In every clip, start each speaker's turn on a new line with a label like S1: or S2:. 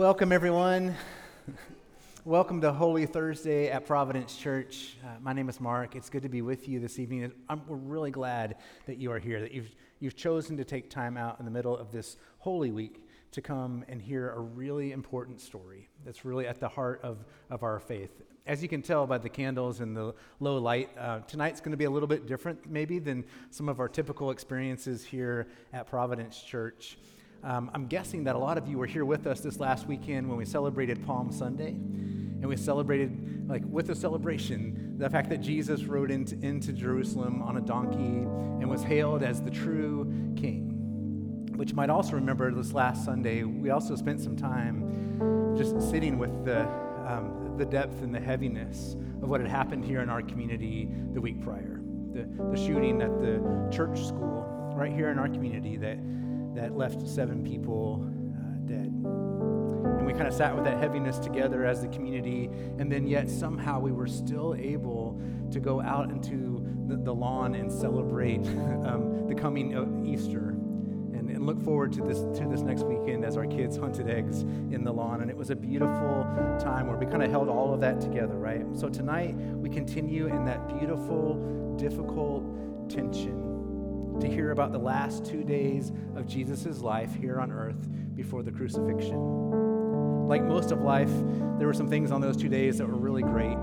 S1: Welcome, everyone. Welcome to Holy Thursday at Providence Church. Uh, my name is Mark. It's good to be with you this evening. I'm, we're really glad that you are here, that you've, you've chosen to take time out in the middle of this Holy Week to come and hear a really important story that's really at the heart of, of our faith. As you can tell by the candles and the low light, uh, tonight's going to be a little bit different, maybe, than some of our typical experiences here at Providence Church. Um, I'm guessing that a lot of you were here with us this last weekend when we celebrated Palm Sunday. And we celebrated, like, with a celebration, the fact that Jesus rode into, into Jerusalem on a donkey and was hailed as the true king. Which might also remember this last Sunday, we also spent some time just sitting with the, um, the depth and the heaviness of what had happened here in our community the week prior. The, the shooting at the church school right here in our community that that left seven people uh, dead. And we kind of sat with that heaviness together as the community, and then yet somehow we were still able to go out into the, the lawn and celebrate um, the coming of Easter. And, look forward to this to this next weekend as our kids hunted eggs in the lawn, and it was a beautiful time where we kind of held all of that together, right? So tonight we continue in that beautiful, difficult tension to hear about the last two days of Jesus' life here on earth before the crucifixion. Like most of life, there were some things on those two days that were really great,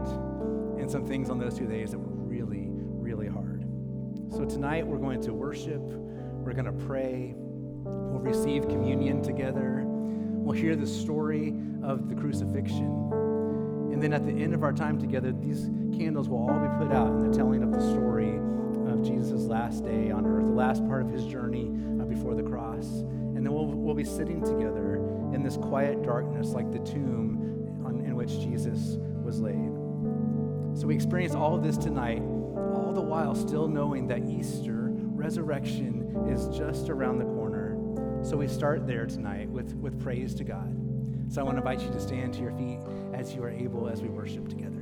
S1: and some things on those two days that were really, really hard. So tonight, we're going to worship, we're going to pray, we'll receive communion together, we'll hear the story of the crucifixion. And then at the end of our time together, these candles will all be put out in the telling of the story last part of his journey uh, before the cross. And then we'll, we'll be sitting together in this quiet darkness, like the tomb on, in which Jesus was laid. So we experience all of this tonight, all the while still knowing that Easter, resurrection, is just around the corner. So we start there tonight with, with praise to God. So I want to invite you to stand to your feet as you are able as we worship together.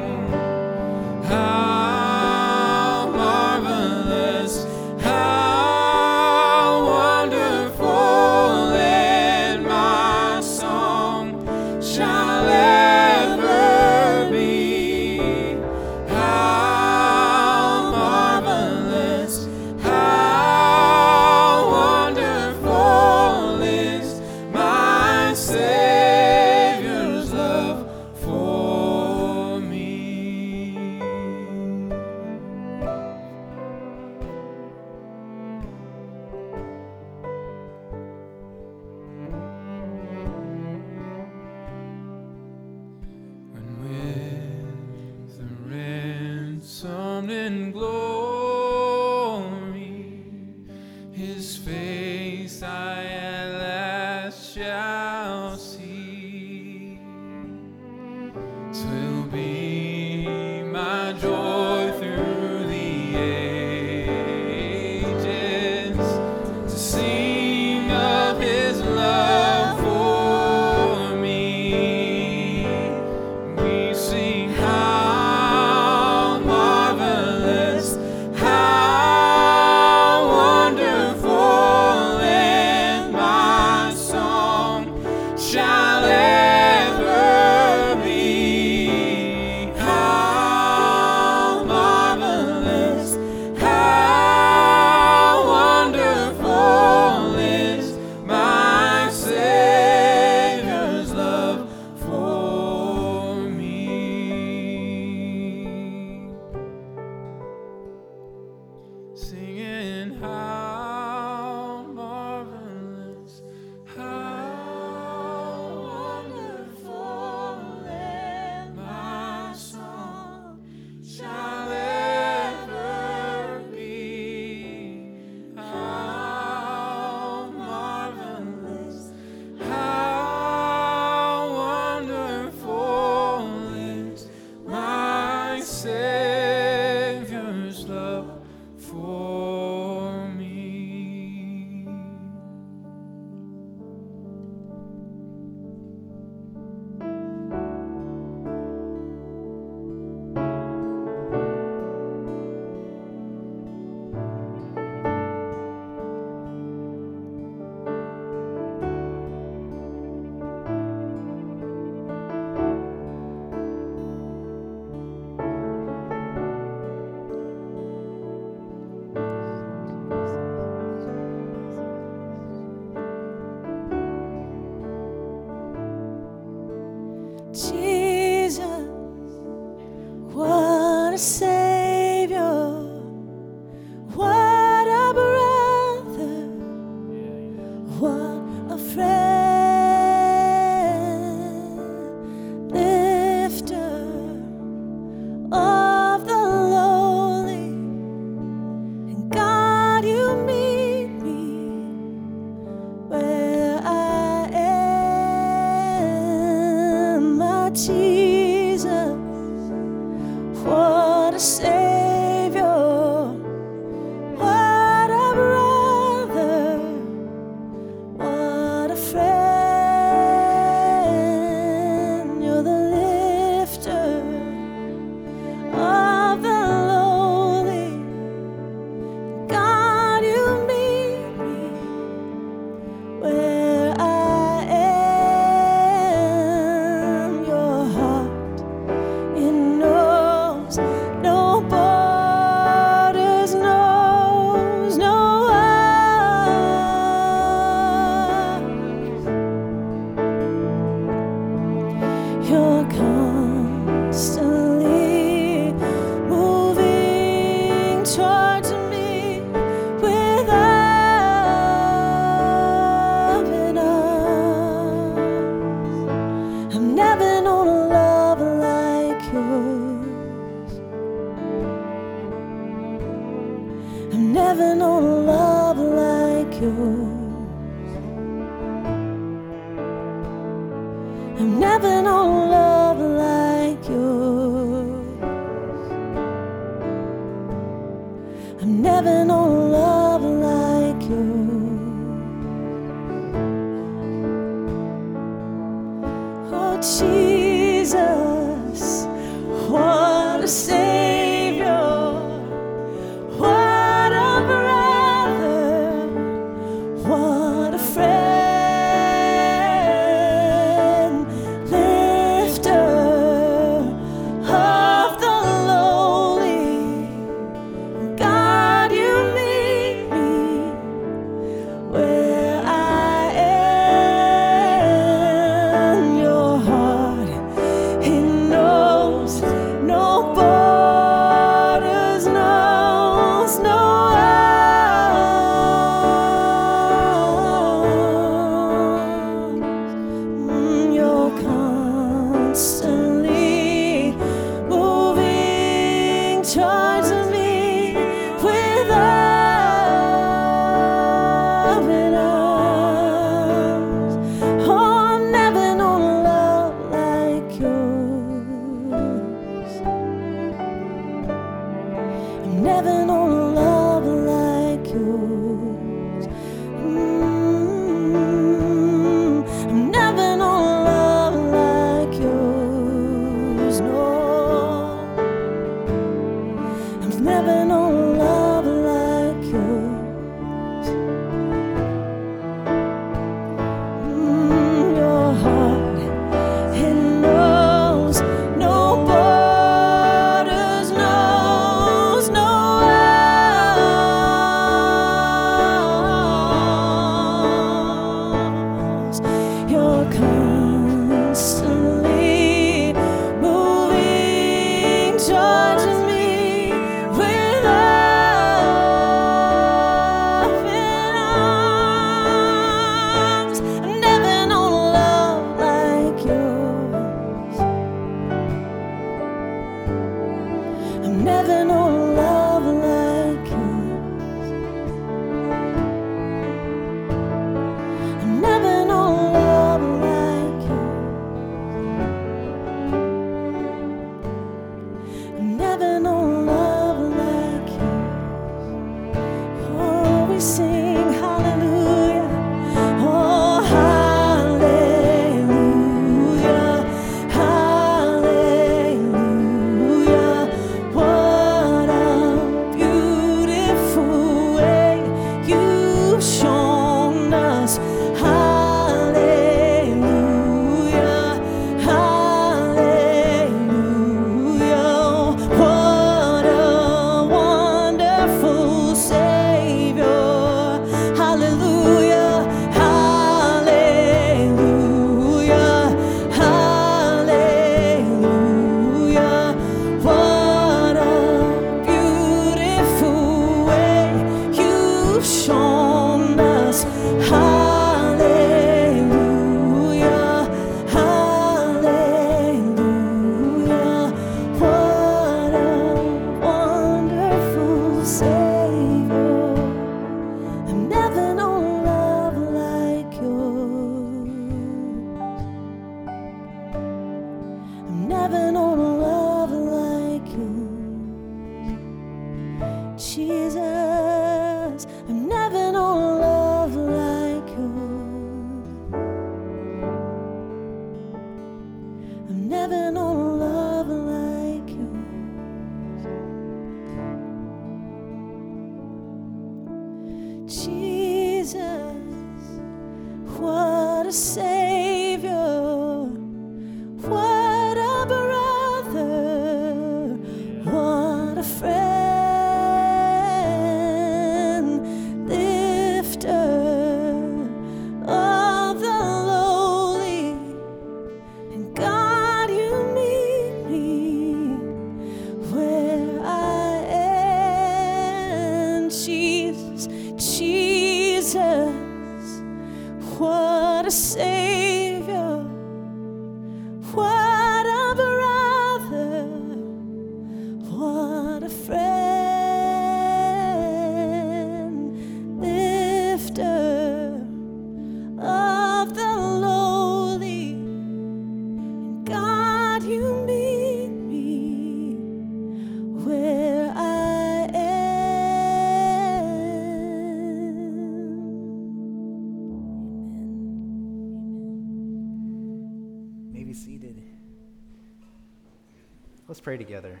S1: Together.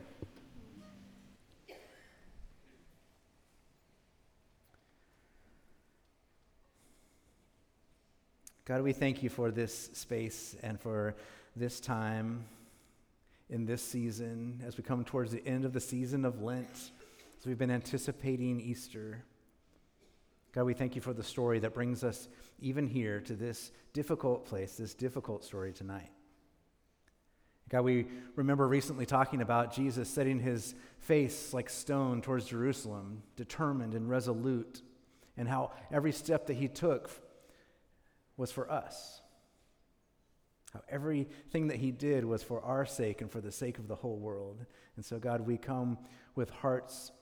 S1: God, we thank you for this space and for this time in this season as we come towards the end of the season of Lent, as we've been anticipating Easter. God, we thank you for the story that brings us even here to this difficult place, this difficult story tonight. God, we remember recently talking about Jesus setting his face like stone towards Jerusalem, determined and resolute, and how every step that he took was for us. How everything that he did was for our sake and for the sake of the whole world. And so, God, we come with hearts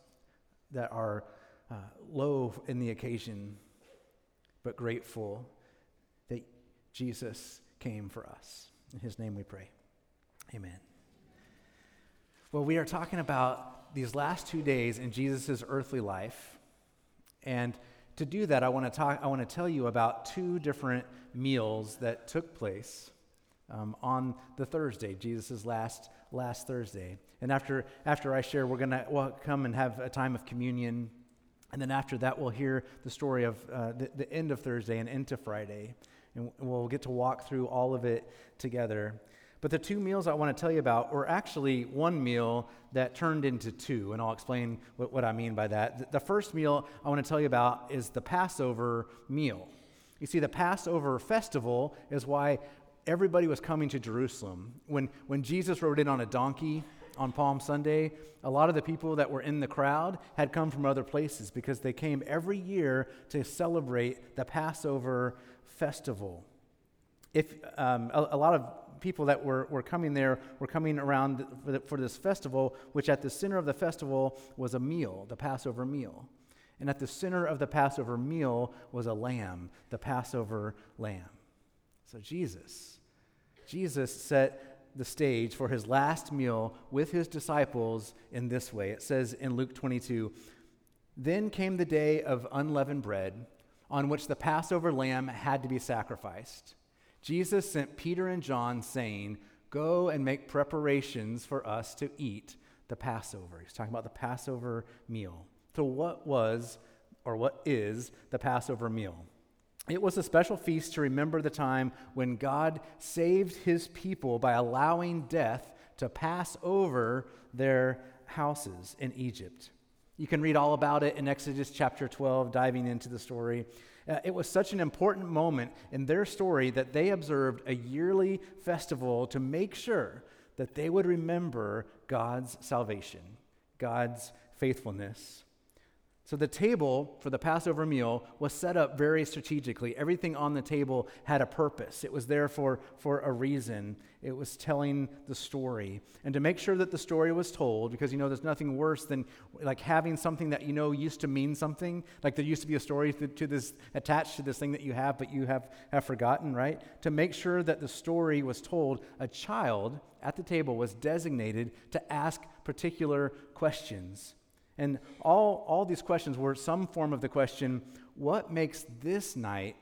S1: that are uh, low in the occasion, but grateful that Jesus came for us. In his name we pray. Amen. Well, we are talking about these last two days in Jesus' earthly life. And to do that, I want to talk, I want to tell you about two different meals that took place um, on the Thursday, Jesus' last, last Thursday. And after, after I share, we're going to we'll come and have a time of communion. And then after that, we'll hear the story of uh, the, the end of Thursday and into Friday. And we'll get to walk through all of it together. But the two meals I want to tell you about were actually one meal that turned into two, and I'll explain what, what I mean by that. The first meal I want to tell you about is the Passover meal. You see, the Passover festival is why everybody was coming to Jerusalem. When, when Jesus rode in on a donkey on Palm Sunday, a lot of the people that were in the crowd had come from other places because they came every year to celebrate the Passover festival. If um, a, a lot of people that were, were coming there were coming around for, the, for this festival, which at the center of the festival was a meal, the Passover meal. And at the center of the Passover meal was a lamb, the Passover lamb. So Jesus, Jesus set the stage for his last meal with his disciples in this way. It says in Luke 22 Then came the day of unleavened bread, on which the Passover lamb had to be sacrificed. Jesus sent Peter and John, saying, Go and make preparations for us to eat the Passover. He's talking about the Passover meal. So, what was or what is the Passover meal? It was a special feast to remember the time when God saved his people by allowing death to pass over their houses in Egypt. You can read all about it in Exodus chapter 12, diving into the story. Uh, it was such an important moment in their story that they observed a yearly festival to make sure that they would remember God's salvation, God's faithfulness. So the table for the Passover meal was set up very strategically. Everything on the table had a purpose. It was there for, for a reason. It was telling the story. And to make sure that the story was told, because you know there's nothing worse than like having something that you know used to mean something. Like there used to be a story to, to this attached to this thing that you have, but you have, have forgotten, right? To make sure that the story was told, a child at the table was designated to ask particular questions. And all, all these questions were some form of the question what makes this night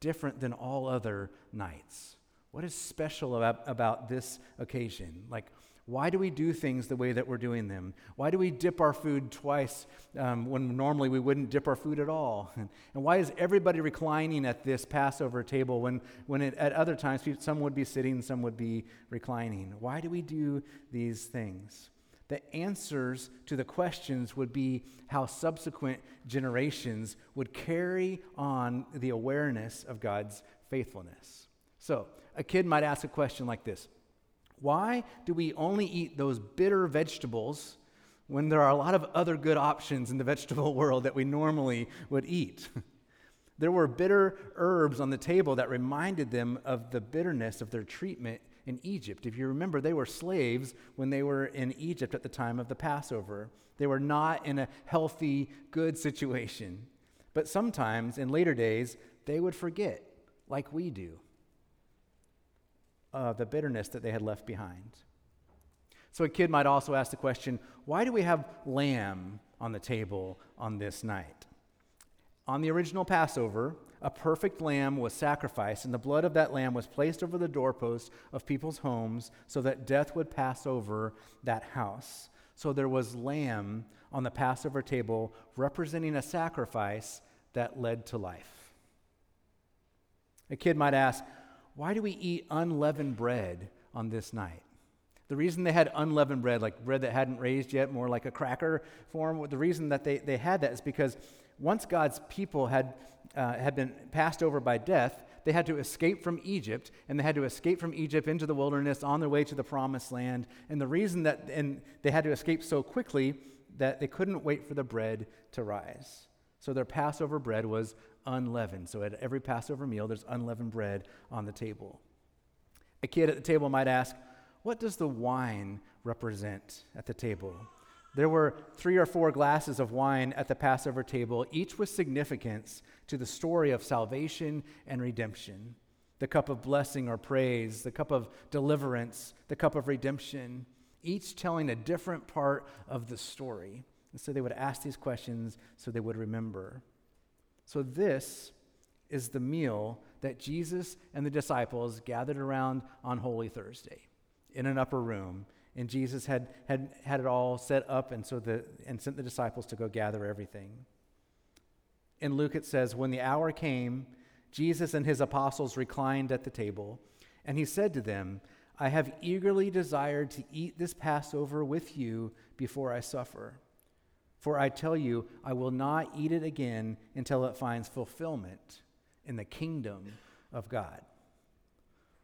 S1: different than all other nights? What is special about, about this occasion? Like, Why do we do things the way that we're doing them? Why do we dip our food twice um, when normally we wouldn't dip our food at all? And, why is everybody reclining at this Passover table when, when it, at other times some would be sitting, some would be reclining? Why do we do these things? The answers to the questions would be how subsequent generations would carry on the awareness of God's faithfulness. So, a kid might ask a question like this why do we only eat those bitter vegetables when there are a lot of other good options in the vegetable world that we normally would eat? there were bitter herbs on the table that reminded them of the bitterness of their treatment in Egypt. If you remember, they were slaves when they were in Egypt at the time of the Passover. They were not in a healthy, good situation. But sometimes in later days, they would forget, like we do uh, the bitterness that they had left behind. So a kid might also ask the question why do we have lamb on the table on this night? On the original Passover, a perfect lamb was sacrificed, and the blood of that lamb was placed over the doorposts of people's homes so that death would pass over that house. So there was lamb on the Passover table representing a sacrifice that led to life. A kid might ask, why do we eat unleavened bread on this night? The reason they had unleavened bread, like bread that hadn't raised yet, more like a cracker form, the reason that they, they had that is because once God's people had, uh, had been passed over by death, they had to escape from Egypt, and they had to escape from Egypt into the wilderness on their way to the promised land. And the reason that and they had to escape so quickly that they couldn't wait for the bread to rise. So their Passover bread was unleavened. So at every Passover meal, there's unleavened bread on the table. A kid at the table might ask, What does the wine represent at the table? There were three or four glasses of wine at the Passover table, each with significance to the story of salvation and redemption. The cup of blessing or praise, the cup of deliverance, the cup of redemption, each telling a different part of the story. And so they would ask these questions so they would remember. So, this is the meal that Jesus and the disciples gathered around on Holy Thursday in an upper room. And Jesus had, had, had it all set up and, so the, and sent the disciples to go gather everything. In Luke, it says, When the hour came, Jesus and his apostles reclined at the table, and he said to them, I have eagerly desired to eat this Passover with you before I suffer. For I tell you, I will not eat it again until it finds fulfillment in the kingdom of God.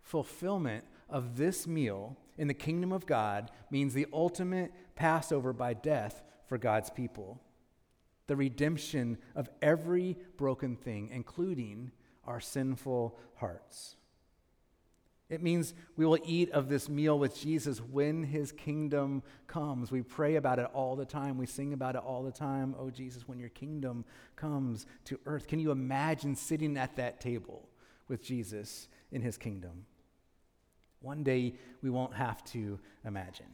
S1: Fulfillment of this meal in the kingdom of God means the ultimate Passover by death for God's people, the redemption of every broken thing, including our sinful hearts. It means we will eat of this meal with Jesus when his kingdom comes. We pray about it all the time. We sing about it all the time. Oh, Jesus, when your kingdom comes to earth. Can you imagine sitting at that table with Jesus in his kingdom? One day we won't have to imagine.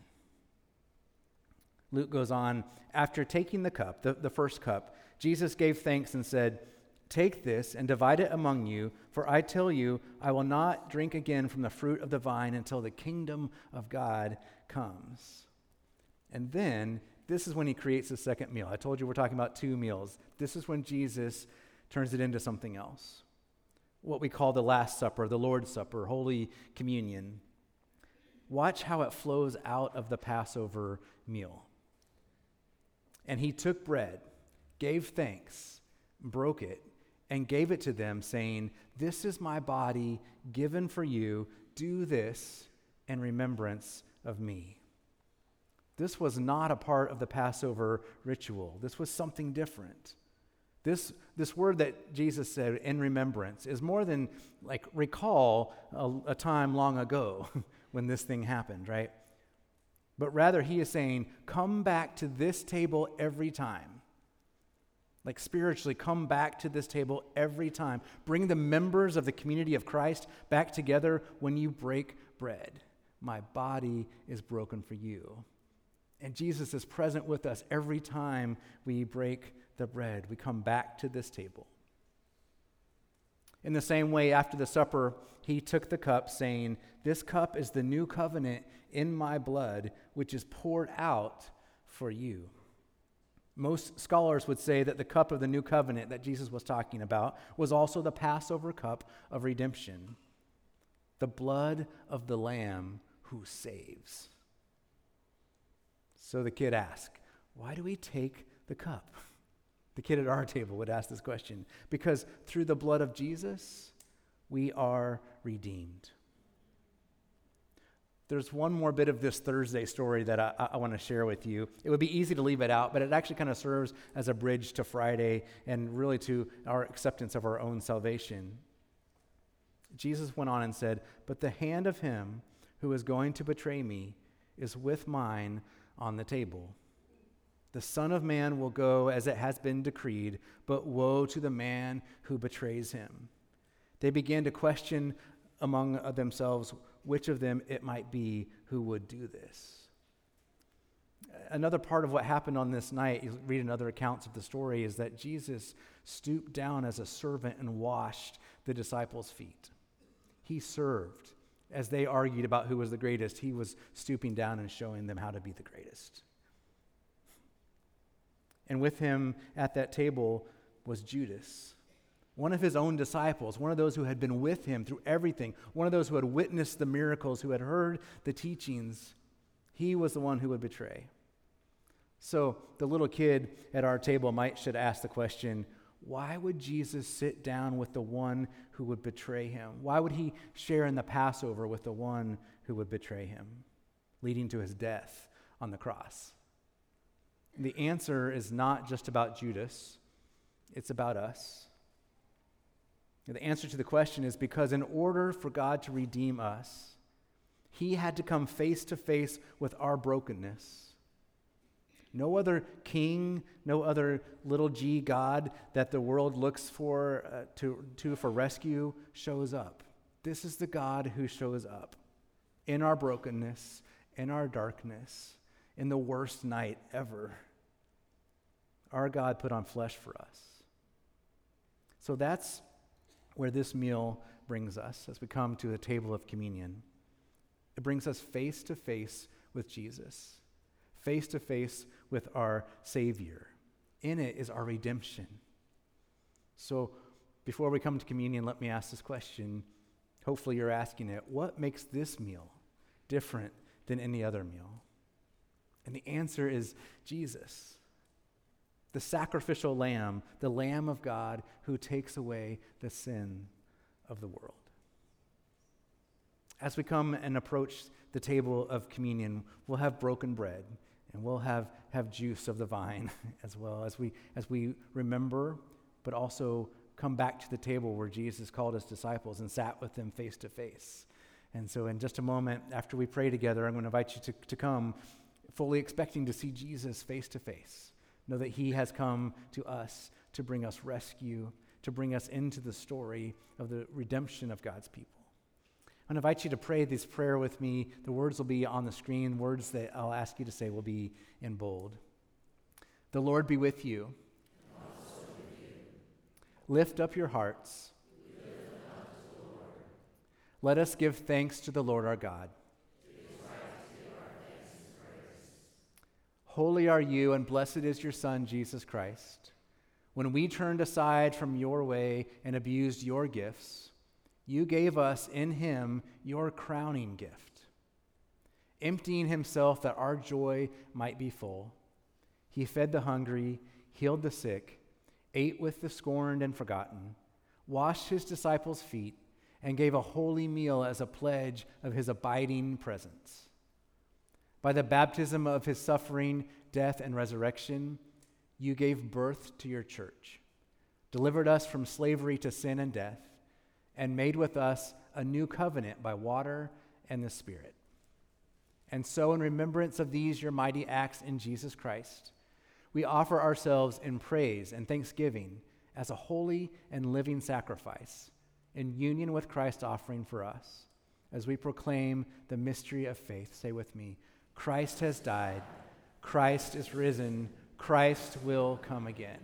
S1: Luke goes on, after taking the cup, the, the first cup, Jesus gave thanks and said, Take this and divide it among you, for I tell you, I will not drink again from the fruit of the vine until the kingdom of God comes. And then, this is when he creates the second meal. I told you we're talking about two meals. This is when Jesus turns it into something else. What we call the Last Supper, the Lord's Supper, Holy Communion. Watch how it flows out of the Passover meal. And he took bread, gave thanks, broke it, and gave it to them, saying, This is my body given for you. Do this in remembrance of me. This was not a part of the Passover ritual, this was something different. This, this word that Jesus said, in remembrance, is more than like recall a, a time long ago when this thing happened, right? But rather, he is saying, come back to this table every time like spiritually, come back to this table every time. Bring the members of the community of Christ back together when you break bread. My body is broken for you. And Jesus is present with us every time we break the bread. We come back to this table. In the same way, after the supper, he took the cup, saying, This cup is the new covenant in my blood, which is poured out for you. Most scholars would say that the cup of the new covenant that Jesus was talking about was also the Passover cup of redemption, the blood of the Lamb who saves. So the kid asked, Why do we take the cup? The kid at our table would ask this question because through the blood of Jesus, we are redeemed. There's one more bit of this Thursday story that I, I want to share with you. It would be easy to leave it out, but it actually kind of serves as a bridge to Friday and really to our acceptance of our own salvation. Jesus went on and said, But the hand of him who is going to betray me is with mine on the table. The Son of Man will go as it has been decreed, but woe to the man who betrays him. They began to question among themselves which of them it might be who would do this. Another part of what happened on this night, you read in other accounts of the story, is that Jesus stooped down as a servant and washed the disciples' feet. He served. As they argued about who was the greatest, he was stooping down and showing them how to be the greatest. And with him at that table was Judas, one of his own disciples, one of those who had been with him through everything, one of those who had witnessed the miracles, who had heard the teachings. He was the one who would betray. So the little kid at our table might should ask the question, why would Jesus sit down with the one who would betray him? Why would he share in the Passover with the one who would betray him, leading to his death on the cross? The answer is not just about Judas, it's about us. The answer to the question is because in order for God to redeem us, he had to come face to face with our brokenness. No other king, no other little g God that the world looks for uh, to, to for rescue shows up. This is the God who shows up in our brokenness, in our darkness, in the worst night ever. Our God put on flesh for us. So that's where this meal brings us as we come to the table of communion. It brings us face to face with Jesus, face to face with our Savior. In it is our redemption. So, before we come to communion, let me ask this question. Hopefully, you're asking it What makes this meal different than any other meal? And the answer is Jesus the sacrificial lamb, the Lamb of God who takes away the sin of the world. As we come and approach the table of communion, we'll have broken bread and we'll have, have juice of the vine as well as we, as we remember, but also come back to the table where Jesus called his disciples and sat with them face to face. And so, in just a moment, after we pray together, I'm going to invite you to, to come fully expecting to see Jesus face to face Know that He has come to us to bring us rescue, to bring us into the story of the redemption of God's people. I invite you to pray this prayer with me. The words will be on the screen. Words that I'll ask you to say will be in bold. The Lord be with you.
S2: You.
S1: Lift up your hearts. Let us give thanks to the Lord our God. Holy are you, and blessed is your Son, Jesus Christ. When we turned aside from your way and abused your gifts, you gave us in him your crowning gift. Emptying himself that our joy might be full, he fed the hungry, healed the sick, ate with the scorned and forgotten, washed his disciples' feet, and gave a holy meal as a pledge of his abiding presence. By the baptism of his suffering, death, and resurrection, you gave birth to your church, delivered us from slavery to sin and death, and made with us a new covenant by water and the Spirit. And so, in remembrance of these, your mighty acts in Jesus Christ, we offer ourselves in praise and thanksgiving as a holy and living sacrifice in union with Christ's offering for us as we proclaim the mystery of faith. Say with me, Christ has died, Christ is risen, Christ will come again.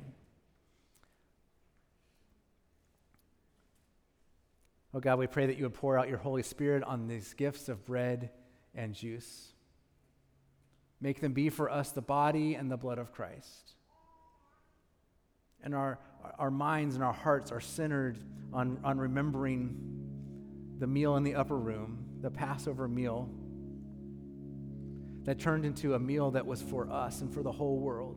S1: Oh God, we pray that you would pour out your Holy Spirit on these gifts of bread and juice. Make them be for us the body and the blood of Christ. And our, our minds and our hearts are centered on, on remembering the meal in the upper room, the Passover meal that turned into a meal that was for us and for the whole world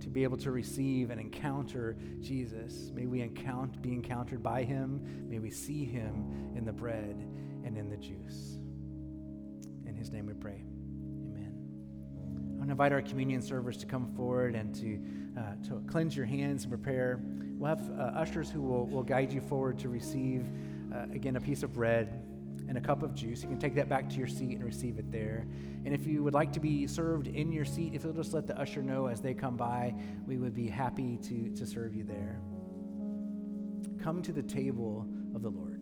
S1: to be able to receive and encounter Jesus. May we encounter, be encountered by him. May we see him in the bread and in the juice. In his name we pray. Amen. I want to invite our communion servers to come forward and to, uh, to cleanse your hands and prepare. We'll have uh, ushers who will, will guide you forward to receive, uh, again, a piece of bread and a cup of juice. You can take that back to your seat and receive it there. And if you would like to be served in your seat, if you'll just let the usher know as they come by, we would be happy to, to serve you there. Come to the table of the Lord.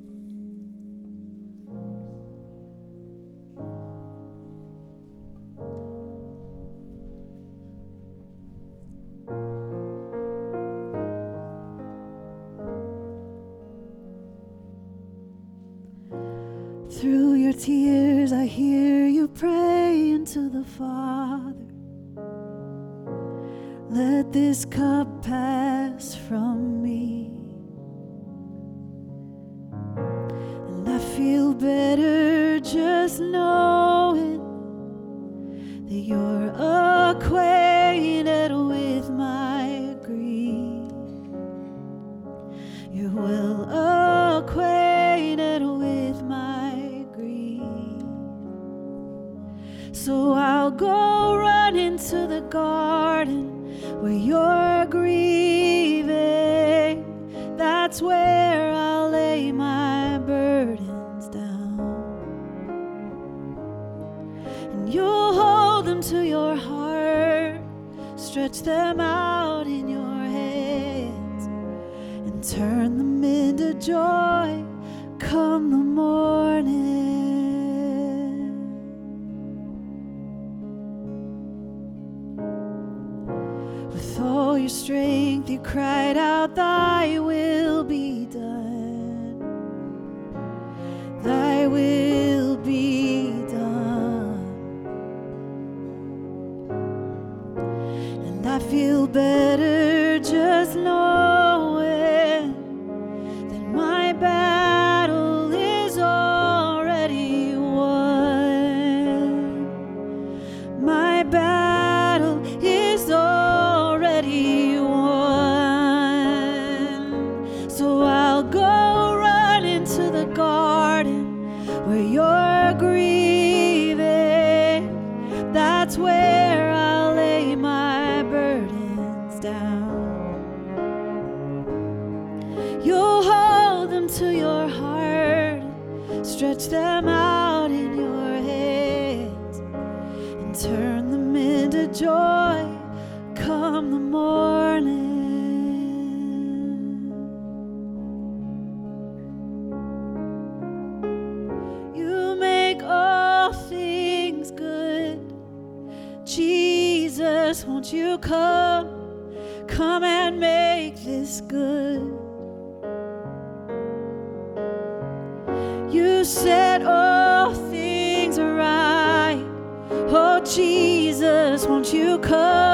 S3: Come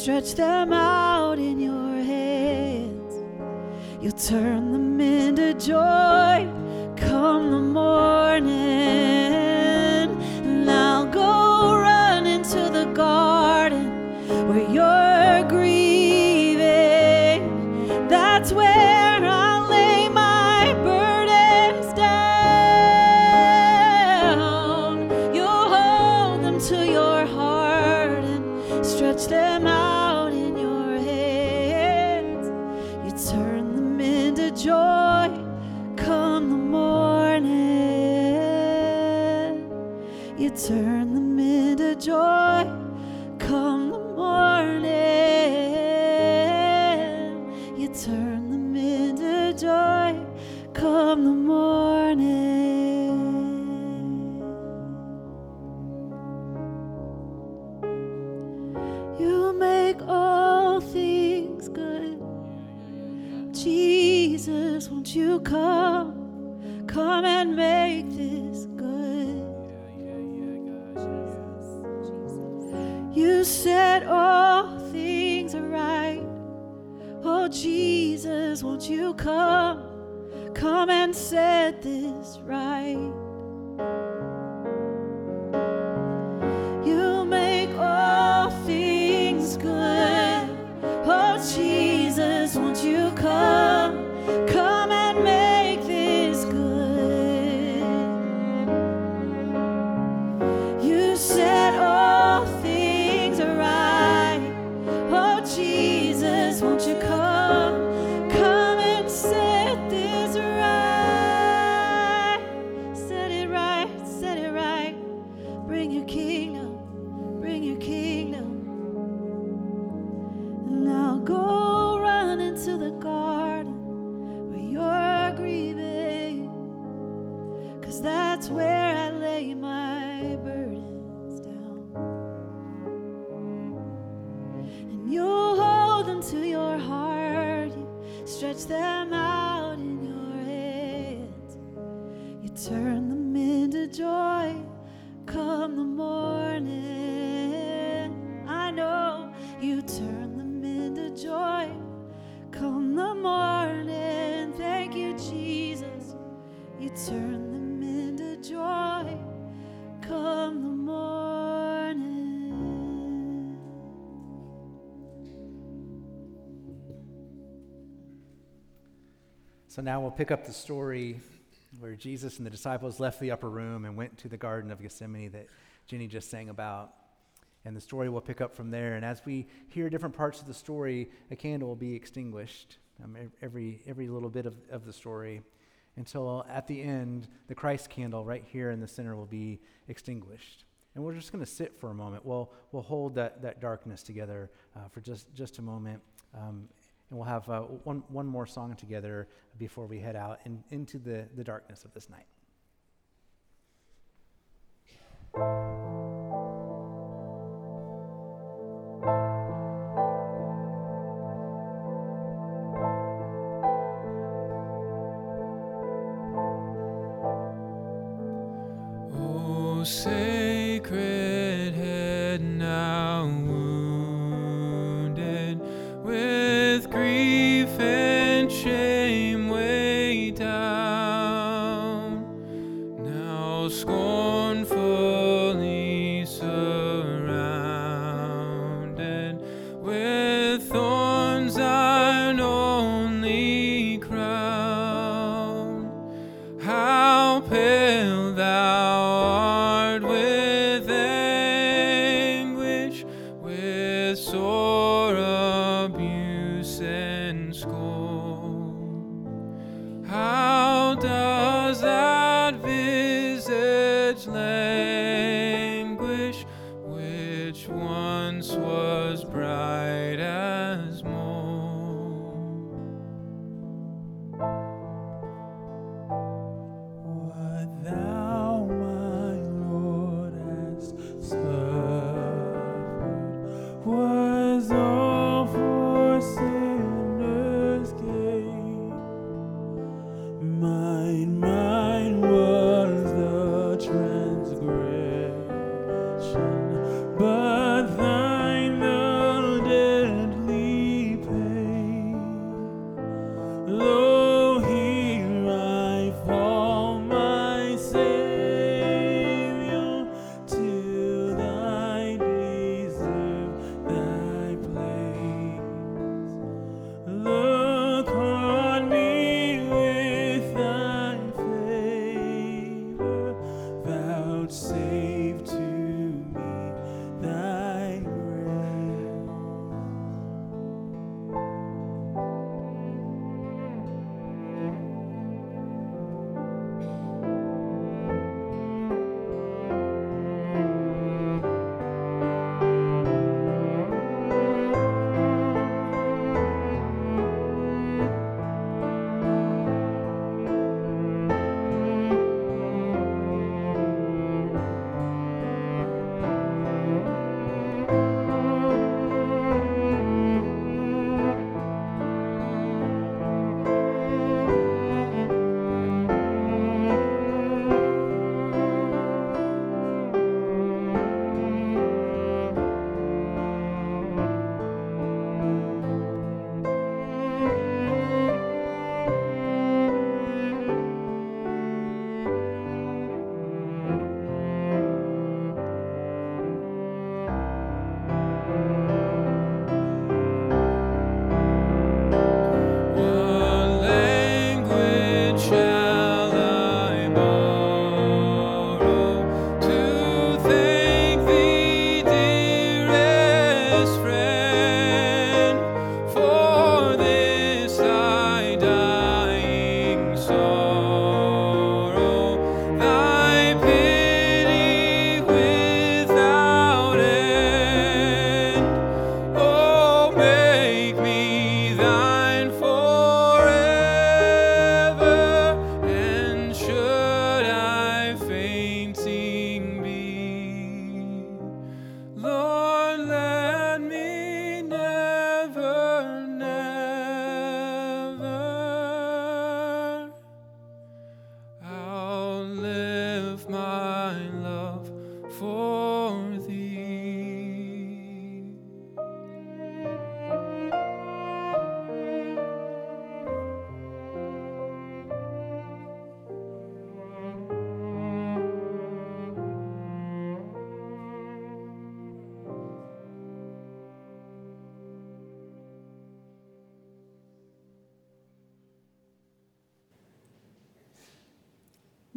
S3: stretch them out in your hands. You'll turn them into joy come the morning.
S1: So now we'll pick up the story where Jesus and the disciples left the upper room and went to the Garden of Gethsemane that Jenny just sang about. And the story will pick up from there. And as we hear different parts of the story, a candle will be extinguished, um, every, every little bit of, of the story, until at the end, the Christ candle right here in the center will be extinguished. And we're just going to sit for a moment. We'll, we'll hold that, that darkness together uh, for just, just a moment. Um, and we'll have uh, one, one more song together before we head out in, into the, the darkness of this night.
S4: O grief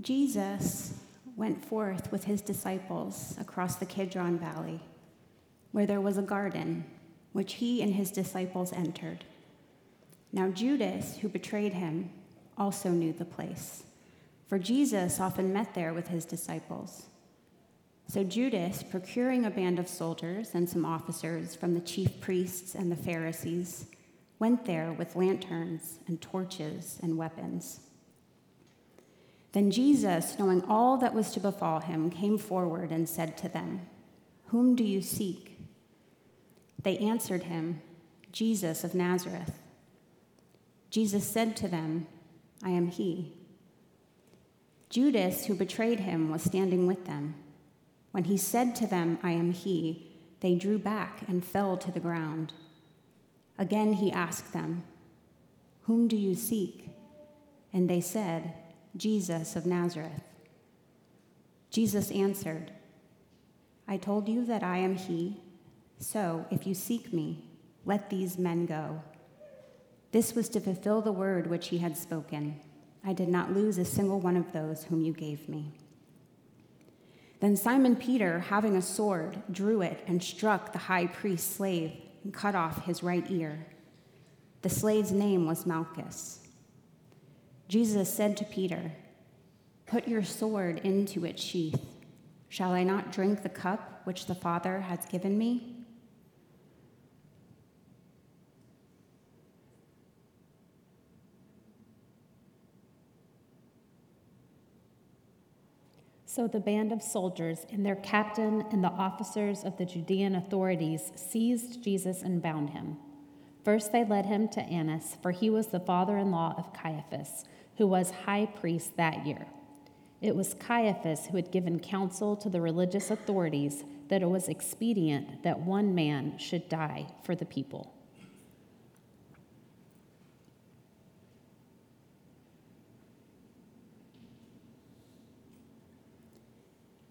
S5: Jesus went forth with his disciples across the Kidron Valley, where there was a garden, which he and his disciples entered. Now, Judas, who betrayed him, also knew the place, for Jesus often met there with his disciples. So Judas, procuring a band of soldiers and some officers from the chief priests and the Pharisees, went there with lanterns and torches and weapons. Then Jesus, knowing all that was to befall him, came forward and said to them, Whom do you seek? They answered him, Jesus of Nazareth. Jesus said to them, I am he. Judas, who betrayed him, was standing with them. When he said to them, I am he, they drew back and fell to the ground. Again he asked them, Whom do you seek? And they said, Jesus of Nazareth. Jesus answered, I told you that I am he, so if you seek me, let these men go. This was to fulfill the word which he had spoken. I did not lose a single one of those whom you gave me. Then Simon Peter, having a sword, drew it and struck the high priest's slave and cut off his right ear. The slave's name was Malchus. Jesus said to Peter, Put your sword into its sheath. Shall I not drink the cup which the Father has given me?
S6: So the band of soldiers and their captain and the officers of the Judean authorities seized Jesus and bound him. First, they led him to Annas, for he was the father in law of Caiaphas who was high priest that year. It was Caiaphas who had given counsel to the religious authorities that it was expedient that one man should die for the people.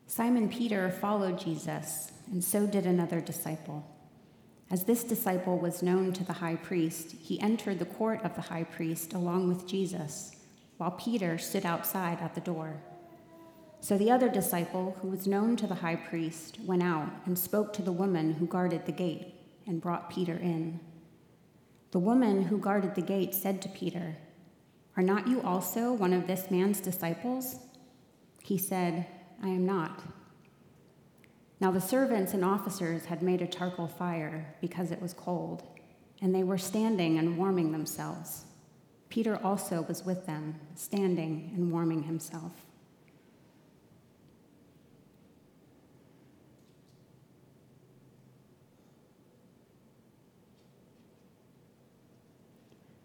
S5: Simon Peter followed Jesus, and so did another disciple. As this disciple was known to the high priest, he entered the court of the high priest along with Jesus while Peter stood outside at the door. So the other disciple, who was known to the high priest, went out and spoke to the woman who guarded the gate and brought Peter in. The woman who guarded the gate said to Peter, Are not you also one of this man's disciples? He said, I am not. Now the servants and officers had made a charcoal fire because it was cold, and they were standing and warming themselves. Peter also was with them, standing and warming himself.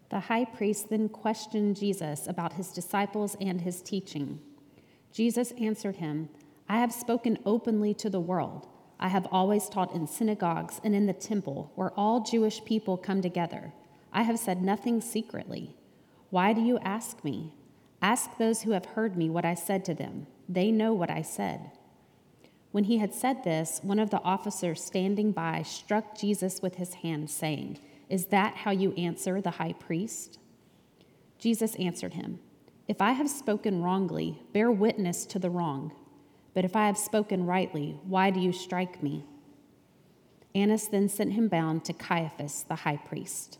S6: The high priest then questioned Jesus about his disciples and his teaching. Jesus answered him, I have spoken openly to the world. I have always taught in synagogues and in the temple, where all Jewish people come together. I have said nothing secretly. Why do you ask me? Ask those who have heard me what I said to them. They know what I said. When he had said this, one of the officers standing by struck Jesus with his hand, saying, Is that how you answer the high priest? Jesus answered him, If I have spoken wrongly, bear witness to the wrong. But if I have spoken rightly, why do you strike me? Annas then sent him bound to Caiaphas, the high priest.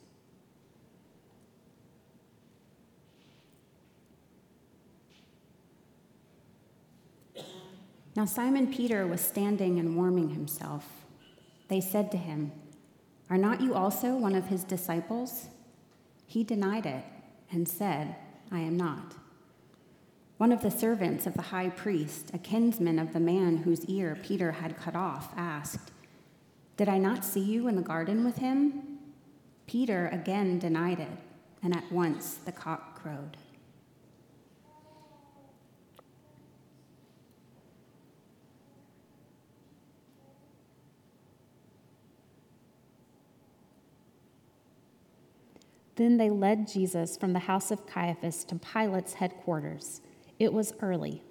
S5: Now Simon Peter was standing and warming himself. They said to him, Are not you also one of his disciples? He denied it and said, I am not. One of the servants of the high priest, a kinsman of the man whose ear Peter had cut off, asked, Did I not see you in the garden with him? Peter again denied it, and at once the cock crowed.
S6: Then they led Jesus from the house of Caiaphas to Pilate's headquarters. It was early.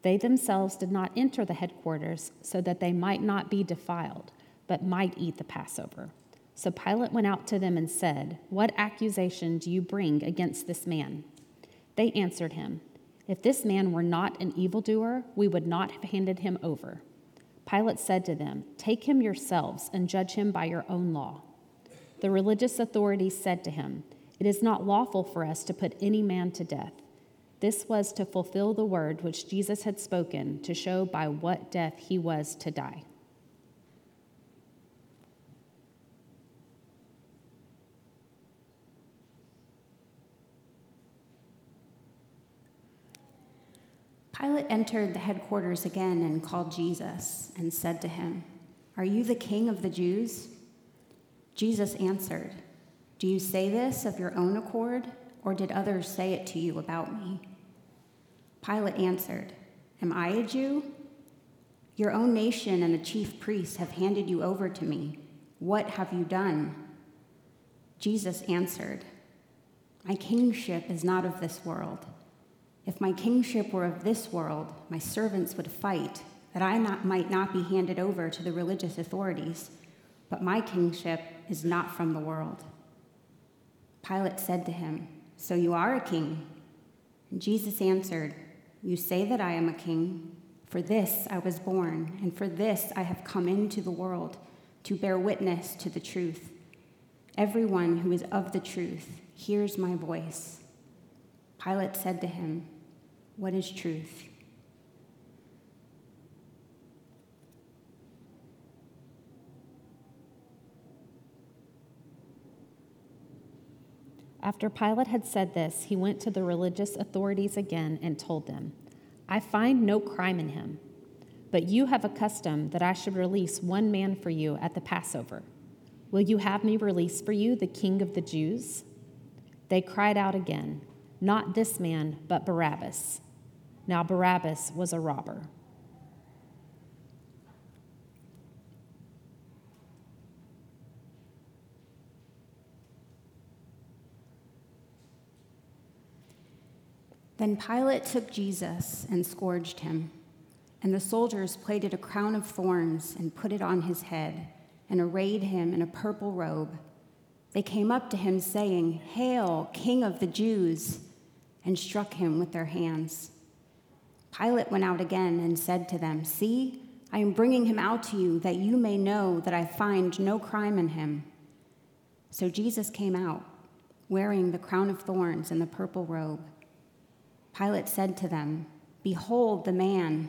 S6: They themselves did not enter the headquarters so that they might not be defiled, but might eat the Passover. So Pilate went out to them and said, What accusation do you bring against this man? They answered him, If this man were not an evildoer, we would not have handed him over. Pilate said to them, Take him yourselves and judge him by your own law. The religious authorities said to him, It is not lawful for us to put any man to death. This was to fulfill the word which Jesus had spoken to show by what death he was to die.
S5: Pilate entered the headquarters again and called Jesus and said to him, Are you the king of the Jews? Jesus answered, Do you say this of your own accord, or did others say it to you about me? Pilate answered, Am I a Jew? Your own nation and the chief priests have handed you over to me. What have you done? Jesus answered, My kingship is not of this world. If my kingship were of this world, my servants would fight that I not, might not be handed over to the religious authorities, but my kingship is not from the world. Pilate said to him, So you are a king? And Jesus answered, You say that I am a king. For this I was born, and for this I have come into the world, to bear witness to the truth. Everyone who is of the truth hears my voice. Pilate said to him, what is truth?
S6: After Pilate had said this, he went to the religious authorities again and told them, I find no crime in him, but you have a custom that I should release one man for you at the Passover. Will you have me release for you the king of the Jews? They cried out again, Not this man, but Barabbas. Now Barabbas was a robber.
S5: Then Pilate took Jesus and scourged him. And the soldiers plaited a crown of thorns and put it on his head and arrayed him in a purple robe. They came up to him, saying, Hail, King of the Jews, and struck him with their hands. Pilate went out again and said to them, See, I am bringing him out to you that you may know that I find no crime in him. So Jesus came out, wearing the crown of thorns and the purple robe. Pilate said to them, Behold the man.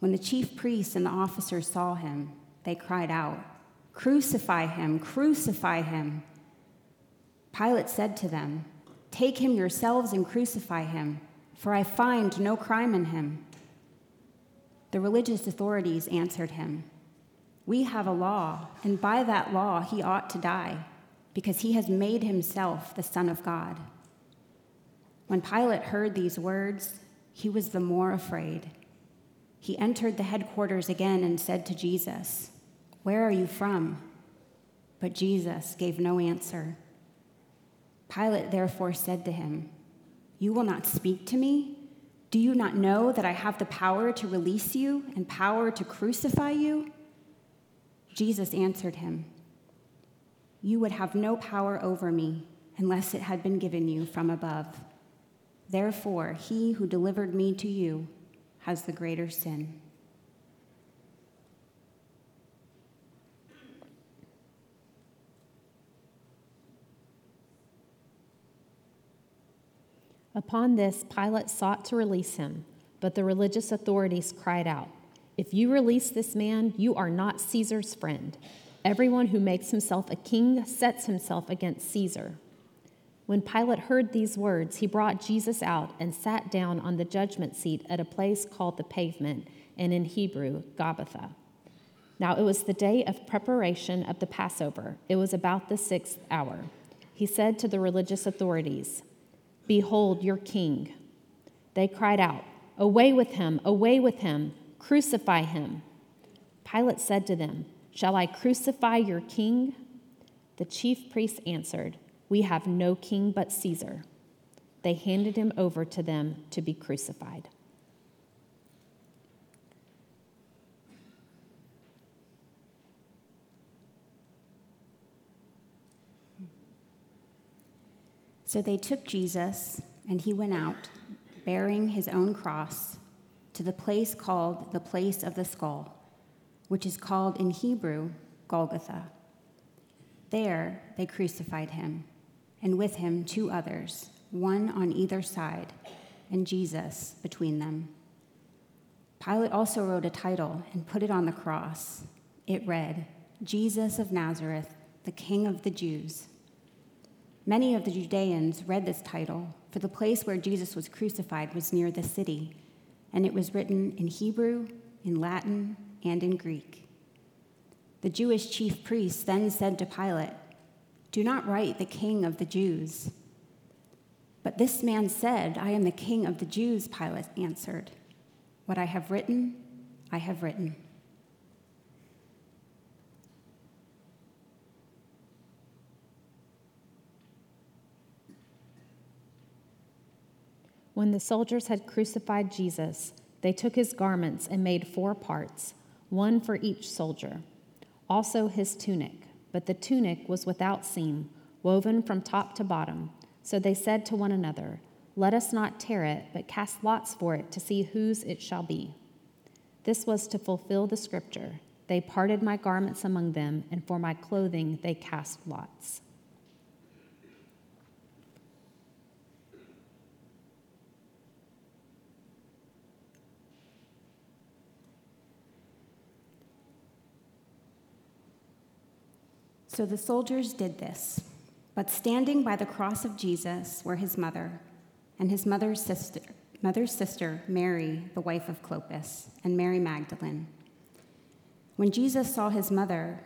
S5: When the chief priests and the officers saw him, they cried out, Crucify him, crucify him. Pilate said to them, Take him yourselves and crucify him for I find no crime in him. The religious authorities answered him, We have a law, and by that law he ought to die, because he has made himself the Son of God. When Pilate heard these words, he was the more afraid. He entered the headquarters again and said to Jesus, Where are you from? But Jesus gave no answer. Pilate therefore said to him, you will not speak to me? Do you not know that I have the power to release you and power to crucify you? Jesus answered him, You would have no power over me unless it had been given you from above. Therefore, he who delivered me to you has the greater sin.
S6: Upon this, Pilate sought to release him, but the religious authorities cried out, If you release this man, you are not Caesar's friend. Everyone who makes himself a king sets himself against Caesar. When Pilate heard these words, he brought Jesus out and sat down on the judgment seat at a place called the pavement, and in Hebrew, Gabbatha. Now it was the day of preparation of the Passover. It was about the sixth hour. He said to the religious authorities, Behold your king. They cried out, Away with him, away with him, crucify him. Pilate said to them, Shall I crucify your king? The chief priests answered, We have no king but Caesar. They handed him over to them to be crucified.
S5: So they took Jesus, and he went out, bearing his own cross, to the place called the place of the skull, which is called in Hebrew Golgotha. There they crucified him, and with him two others, one on either side, and Jesus between them. Pilate also wrote a title and put it on the cross. It read, Jesus of Nazareth, the King of the Jews. Many of the Judeans read this title, for the place where Jesus was crucified was near the city, and it was written in Hebrew, in Latin, and in Greek. The Jewish chief priests then said to Pilate, Do not write the King of the Jews. But this man said, I am the King of the Jews, Pilate answered. What I have written, I have written.
S6: When the soldiers had crucified Jesus, they took his garments and made four parts, one for each soldier. Also his tunic, but the tunic was without seam, woven from top to bottom. So they said to one another, Let us not tear it, but cast lots for it to see whose it shall be. This was to fulfill the scripture. They parted my garments among them, and for my clothing they cast lots.
S5: So the soldiers did this. But standing by the cross of Jesus were his mother and his mother's sister, mother's sister, Mary, the wife of Clopas, and Mary Magdalene. When Jesus saw his mother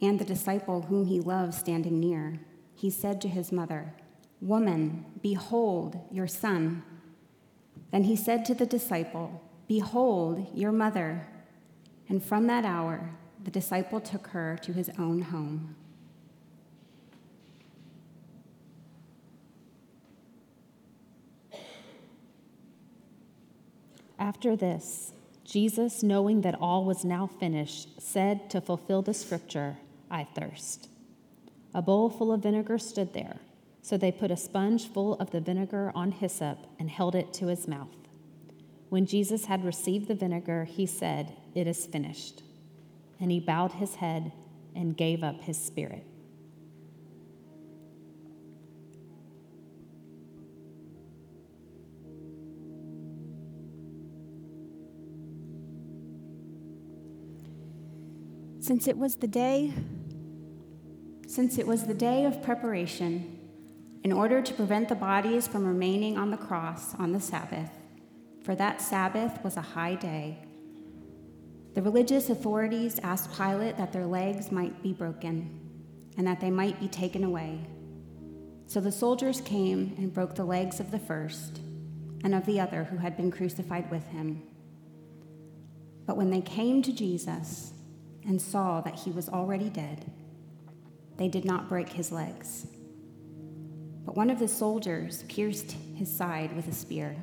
S5: and the disciple whom he loved standing near, he said to his mother, Woman, behold your son. Then he said to the disciple, Behold your mother. And from that hour, the disciple took her to his own home.
S6: After this, Jesus, knowing that all was now finished, said to fulfill the scripture, I thirst. A bowl full of vinegar stood there. So they put a sponge full of the vinegar on hyssop and held it to his mouth. When Jesus had received the vinegar, he said, It is finished. And he bowed his head and gave up his spirit.
S5: Since it was the day since it was the day of preparation, in order to prevent the bodies from remaining on the cross on the Sabbath, for that Sabbath was a high day, the religious authorities asked Pilate that their legs might be broken and that they might be taken away. So the soldiers came and broke the legs of the first and of the other who had been crucified with him. But when they came to Jesus and saw that he was already dead, they did not break his legs. But one of the soldiers pierced his side with a spear,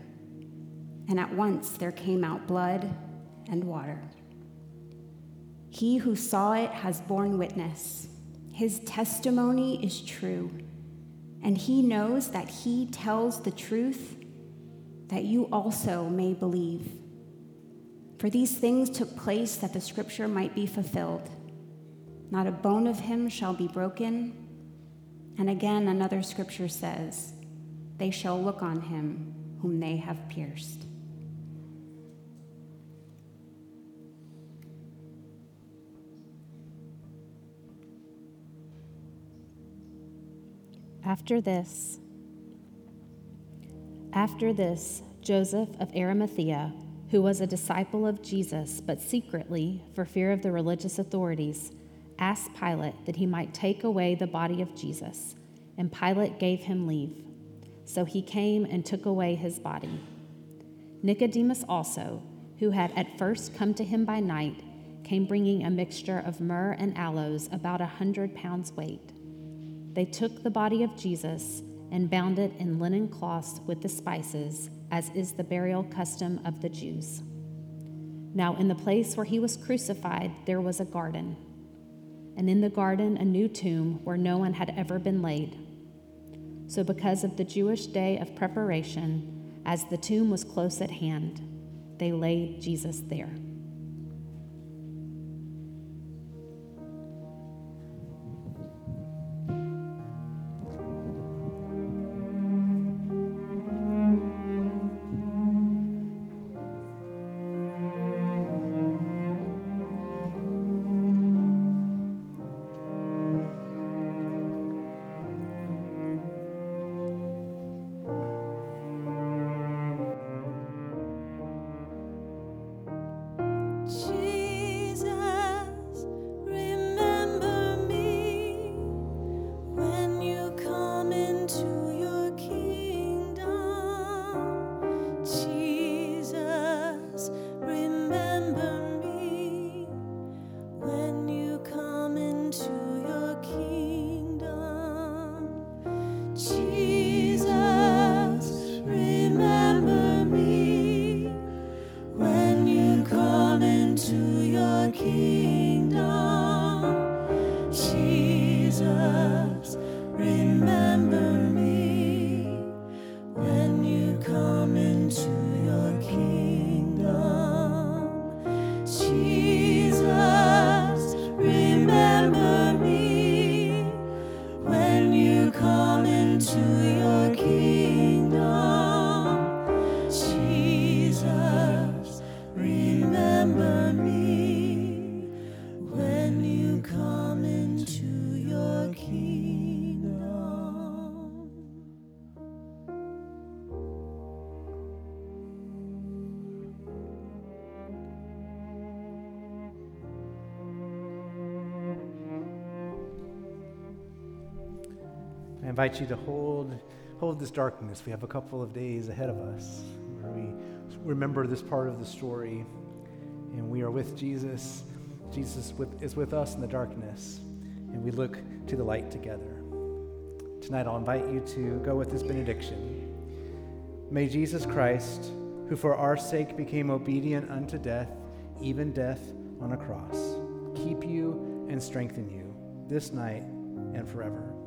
S5: and at once there came out blood and water. He who saw it has borne witness. His testimony is true, and he knows that he tells the truth, that you also may believe. For these things took place that the scripture might be fulfilled. Not a bone of him shall be broken. And again, another scripture says, They shall look on him whom they have pierced.
S6: After this, after this, Joseph of Arimathea, who was a disciple of Jesus, but secretly, for fear of the religious authorities, asked Pilate that he might take away the body of Jesus, and Pilate gave him leave. So he came and took away his body. Nicodemus also, who had at first come to him by night, came bringing a mixture of myrrh and aloes, about a hundred pounds weight.
S3: They took the body of Jesus and bound it in linen cloths with the spices, as is the burial custom of the Jews. Now, in the place where he was crucified, there was a garden, and in the garden, a new tomb where no one had ever been laid. So, because of the Jewish day of preparation, as the tomb was close at hand, they laid Jesus there.
S1: Invite you to hold, hold this darkness. We have a couple of days ahead of us where we remember this part of the story. And we are with Jesus. Jesus with, is with us in the darkness. And we look to the light together. Tonight, I'll invite you to go with this benediction. May Jesus Christ, who for our sake became obedient unto death, even death on a cross, keep you and strengthen you this night and forever.